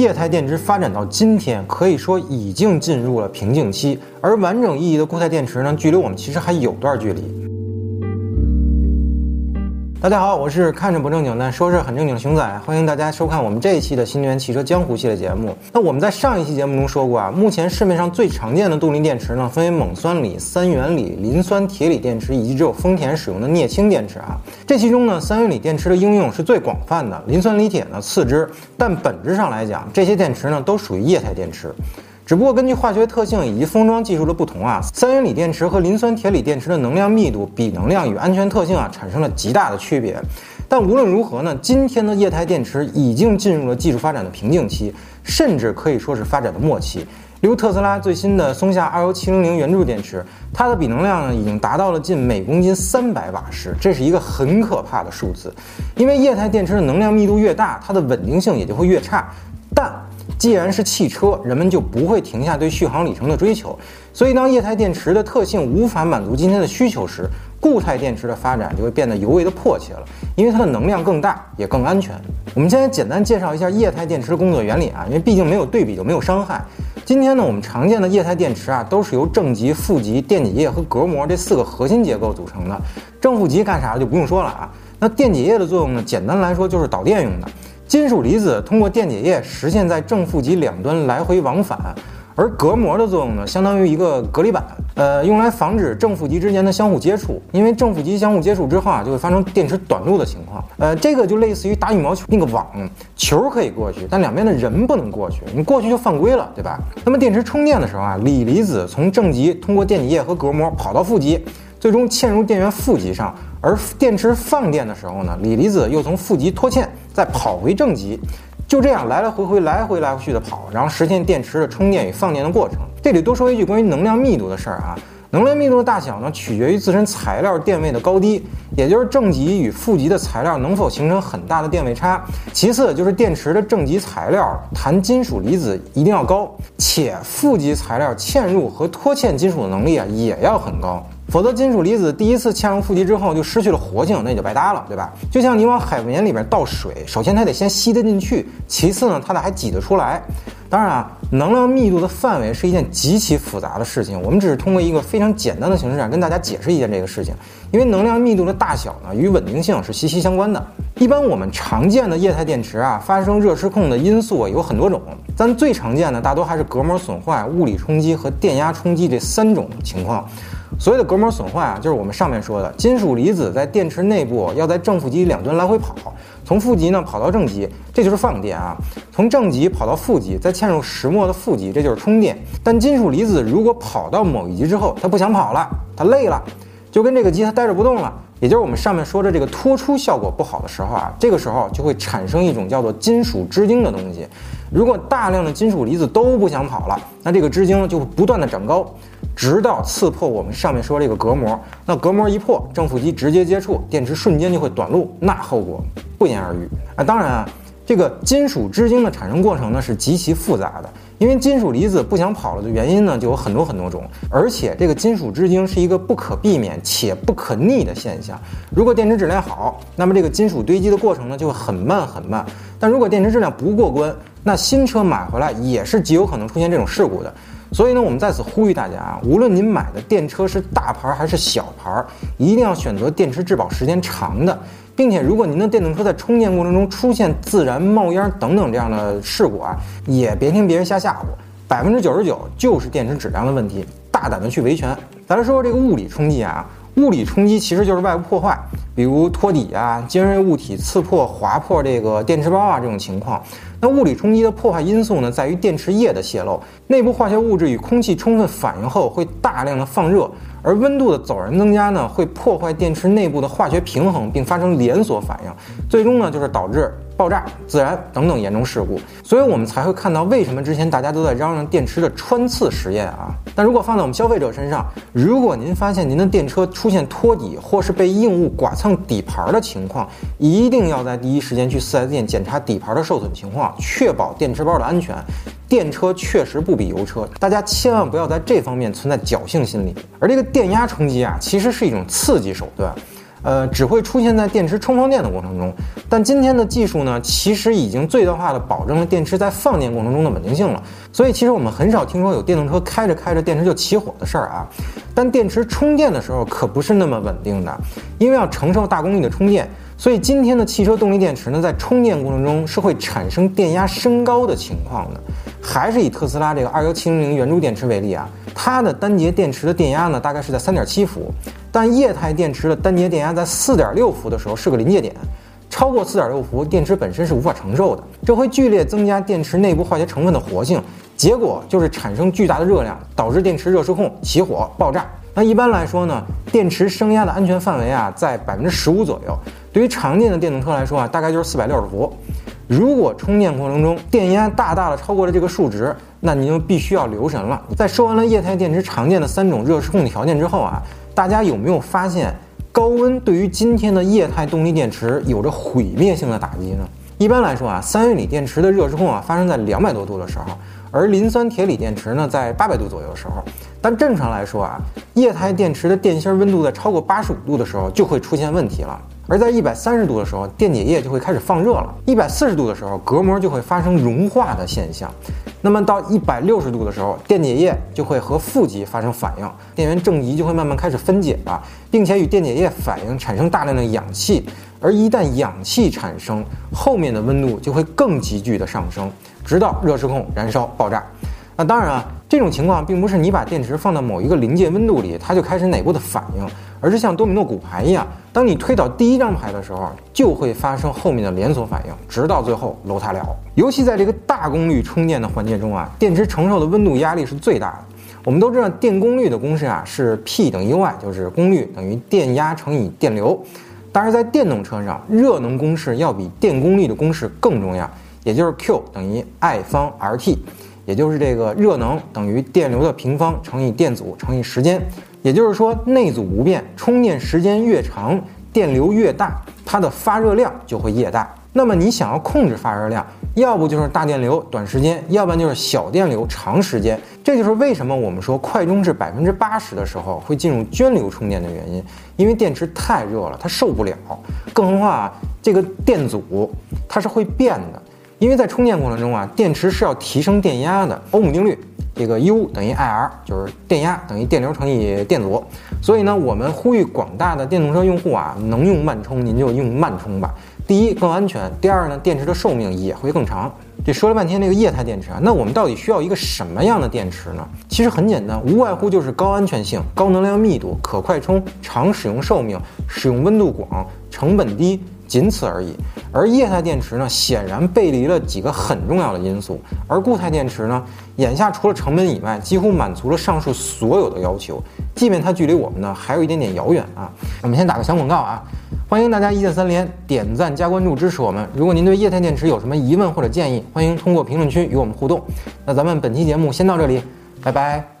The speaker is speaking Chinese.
液态电池发展到今天，可以说已经进入了瓶颈期，而完整意义的固态电池呢，距离我们其实还有段距离。大家好，我是看着不正经但说是很正经的熊仔，欢迎大家收看我们这一期的新能源汽车江湖系列节目。那我们在上一期节目中说过啊，目前市面上最常见的动力电池呢，分为锰酸锂、三元锂、磷酸铁锂电池，以及只有丰田使用的镍氢电池啊。这其中呢，三元锂电池的应用是最广泛的，磷酸锂铁呢次之，但本质上来讲，这些电池呢都属于液态电池。只不过根据化学特性以及封装技术的不同啊，三元锂电池和磷酸铁锂电池的能量密度、比能量与安全特性啊产生了极大的区别。但无论如何呢，今天的液态电池已经进入了技术发展的瓶颈期，甚至可以说是发展的末期。例如特斯拉最新的松下21700圆柱电池，它的比能量呢已经达到了近每公斤三百瓦时，这是一个很可怕的数字。因为液态电池的能量密度越大，它的稳定性也就会越差。但既然是汽车，人们就不会停下对续航里程的追求，所以当液态电池的特性无法满足今天的需求时，固态电池的发展就会变得尤为的迫切了，因为它的能量更大，也更安全。我们先来简单介绍一下液态电池的工作原理啊，因为毕竟没有对比就没有伤害。今天呢，我们常见的液态电池啊，都是由正极、负极、电解液和隔膜这四个核心结构组成的。正负极干啥就不用说了啊。那电解液的作用呢，简单来说就是导电用的。金属离子通过电解液实现在正负极两端来回往返，而隔膜的作用呢，相当于一个隔离板，呃，用来防止正负极之间的相互接触。因为正负极相互接触之后啊，就会发生电池短路的情况。呃，这个就类似于打羽毛球那个网，球可以过去，但两边的人不能过去，你过去就犯规了，对吧？那么电池充电的时候啊，锂离子从正极通过电解液和隔膜跑到负极，最终嵌入电源负极上。而电池放电的时候呢，锂离子又从负极脱嵌，再跑回正极，就这样来来回回、来回来回去的跑，然后实现电池的充电与放电的过程。这里多说一句关于能量密度的事儿啊，能量密度的大小呢，取决于自身材料电位的高低，也就是正极与负极的材料能否形成很大的电位差。其次就是电池的正极材料含金属离子一定要高，且负极材料嵌入和脱嵌金属的能力啊也要很高。否则，金属离子第一次嵌入负极之后就失去了活性，那也就白搭了，对吧？就像你往海绵里边倒水，首先它得先吸得进去，其次呢，它得还挤得出来。当然啊，能量密度的范围是一件极其复杂的事情，我们只是通过一个非常简单的形式上，跟大家解释一下这个事情。因为能量密度的大小呢，与稳定性是息息相关的。一般我们常见的液态电池啊，发生热失控的因素有很多种，但最常见的大多还是隔膜损坏、物理冲击和电压冲击这三种情况。所谓的隔膜损坏啊，就是我们上面说的金属离子在电池内部要在正负极两端来回跑，从负极呢跑到正极，这就是放电啊；从正极跑到负极，再嵌入石墨的负极，这就是充电。但金属离子如果跑到某一极之后，它不想跑了，它累了，就跟这个极它待着不动了，也就是我们上面说的这个脱出效果不好的时候啊，这个时候就会产生一种叫做金属支晶的东西。如果大量的金属离子都不想跑了，那这个支晶就会不断的长高。直到刺破我们上面说这个隔膜，那隔膜一破，正负极直接接触，电池瞬间就会短路，那后果不言而喻啊！当然啊，这个金属支晶的产生过程呢是极其复杂的，因为金属离子不想跑了的原因呢就有很多很多种，而且这个金属支晶是一个不可避免且不可逆的现象。如果电池质量好，那么这个金属堆积的过程呢就会很慢很慢；但如果电池质量不过关，那新车买回来也是极有可能出现这种事故的。所以呢，我们在此呼吁大家啊，无论您买的电车是大牌还是小牌，一定要选择电池质保时间长的，并且如果您的电动车在充电过程中出现自燃、冒烟等等这样的事故啊，也别听别人瞎吓唬，百分之九十九就是电池质量的问题，大胆的去维权。咱来说说这个物理冲击啊，物理冲击其实就是外部破坏，比如托底啊、尖锐物体刺破、划破这个电池包啊这种情况。那物理冲击的破坏因素呢，在于电池液的泄漏，内部化学物质与空气充分反应后，会大量的放热，而温度的陡然增加呢，会破坏电池内部的化学平衡，并发生连锁反应，最终呢，就是导致。爆炸、自燃等等严重事故，所以我们才会看到为什么之前大家都在嚷嚷电池的穿刺实验啊。但如果放在我们消费者身上，如果您发现您的电车出现脱底或是被硬物剐蹭底盘的情况，一定要在第一时间去 4S 店检查底盘的受损情况，确保电池包的安全。电车确实不比油车，大家千万不要在这方面存在侥幸心理。而这个电压冲击啊，其实是一种刺激手段。呃，只会出现在电池充放电的过程中。但今天的技术呢，其实已经最大化的保证了电池在放电过程中的稳定性了。所以，其实我们很少听说有电动车开着开着电池就起火的事儿啊。但电池充电的时候可不是那么稳定的，因为要承受大功率的充电。所以今天的汽车动力电池呢，在充电过程中是会产生电压升高的情况的。还是以特斯拉这个二幺七零零圆柱电池为例啊，它的单节电池的电压呢，大概是在三点七伏，但液态电池的单节电压在四点六伏的时候是个临界点，超过四点六伏，电池本身是无法承受的，这会剧烈增加电池内部化学成分的活性，结果就是产生巨大的热量，导致电池热失控、起火、爆炸。那一般来说呢，电池升压的安全范围啊，在百分之十五左右。对于常见的电动车来说啊，大概就是四百六十伏。如果充电过程中电压大大的超过了这个数值，那您就必须要留神了。在说完了液态电池常见的三种热失控的条件之后啊，大家有没有发现高温对于今天的液态动力电池有着毁灭性的打击呢？一般来说啊，三元锂电池的热失控啊发生在两百多度的时候，而磷酸铁锂电池呢在八百度左右的时候。但正常来说啊，液态电池的电芯温度在超过八十五度的时候就会出现问题了。而在一百三十度的时候，电解液就会开始放热了；一百四十度的时候，隔膜就会发生融化的现象。那么到一百六十度的时候，电解液就会和负极发生反应，电源正极就会慢慢开始分解了，并且与电解液反应产生大量的氧气。而一旦氧气产生，后面的温度就会更急剧的上升，直到热失控、燃烧、爆炸。那当然啊，这种情况并不是你把电池放到某一个临界温度里，它就开始哪部的反应，而是像多米诺骨牌一样，当你推倒第一张牌的时候，就会发生后面的连锁反应，直到最后楼塌了。尤其在这个大功率充电的环节中啊，电池承受的温度压力是最大的。我们都知道电功率的公式啊是 P 等于 U I，就是功率等于电压乘以电流。但是在电动车上，热能公式要比电功率的公式更重要，也就是 Q 等于 I 方 R T。也就是这个热能等于电流的平方乘以电阻乘以时间，也就是说内阻不变，充电时间越长，电流越大，它的发热量就会越大。那么你想要控制发热量，要不就是大电流短时间，要不然就是小电流长时间。这就是为什么我们说快充至百分之八十的时候会进入涓流充电的原因，因为电池太热了，它受不了。更何况啊，这个电阻它是会变的。因为在充电过程中啊，电池是要提升电压的。欧姆定律，这个 U 等于 IR，就是电压等于电流乘以电阻。所以呢，我们呼吁广大的电动车用户啊，能用慢充您就用慢充吧。第一，更安全；第二呢，电池的寿命也会更长。这说了半天这个液态电池啊，那我们到底需要一个什么样的电池呢？其实很简单，无外乎就是高安全性、高能量密度、可快充、长使用寿命、使用温度广、成本低。仅此而已，而液态电池呢，显然背离了几个很重要的因素，而固态电池呢，眼下除了成本以外，几乎满足了上述所有的要求，即便它距离我们呢还有一点点遥远啊。我们先打个小广告啊，欢迎大家一键三连，点赞加关注支持我们。如果您对液态电池有什么疑问或者建议，欢迎通过评论区与我们互动。那咱们本期节目先到这里，拜拜。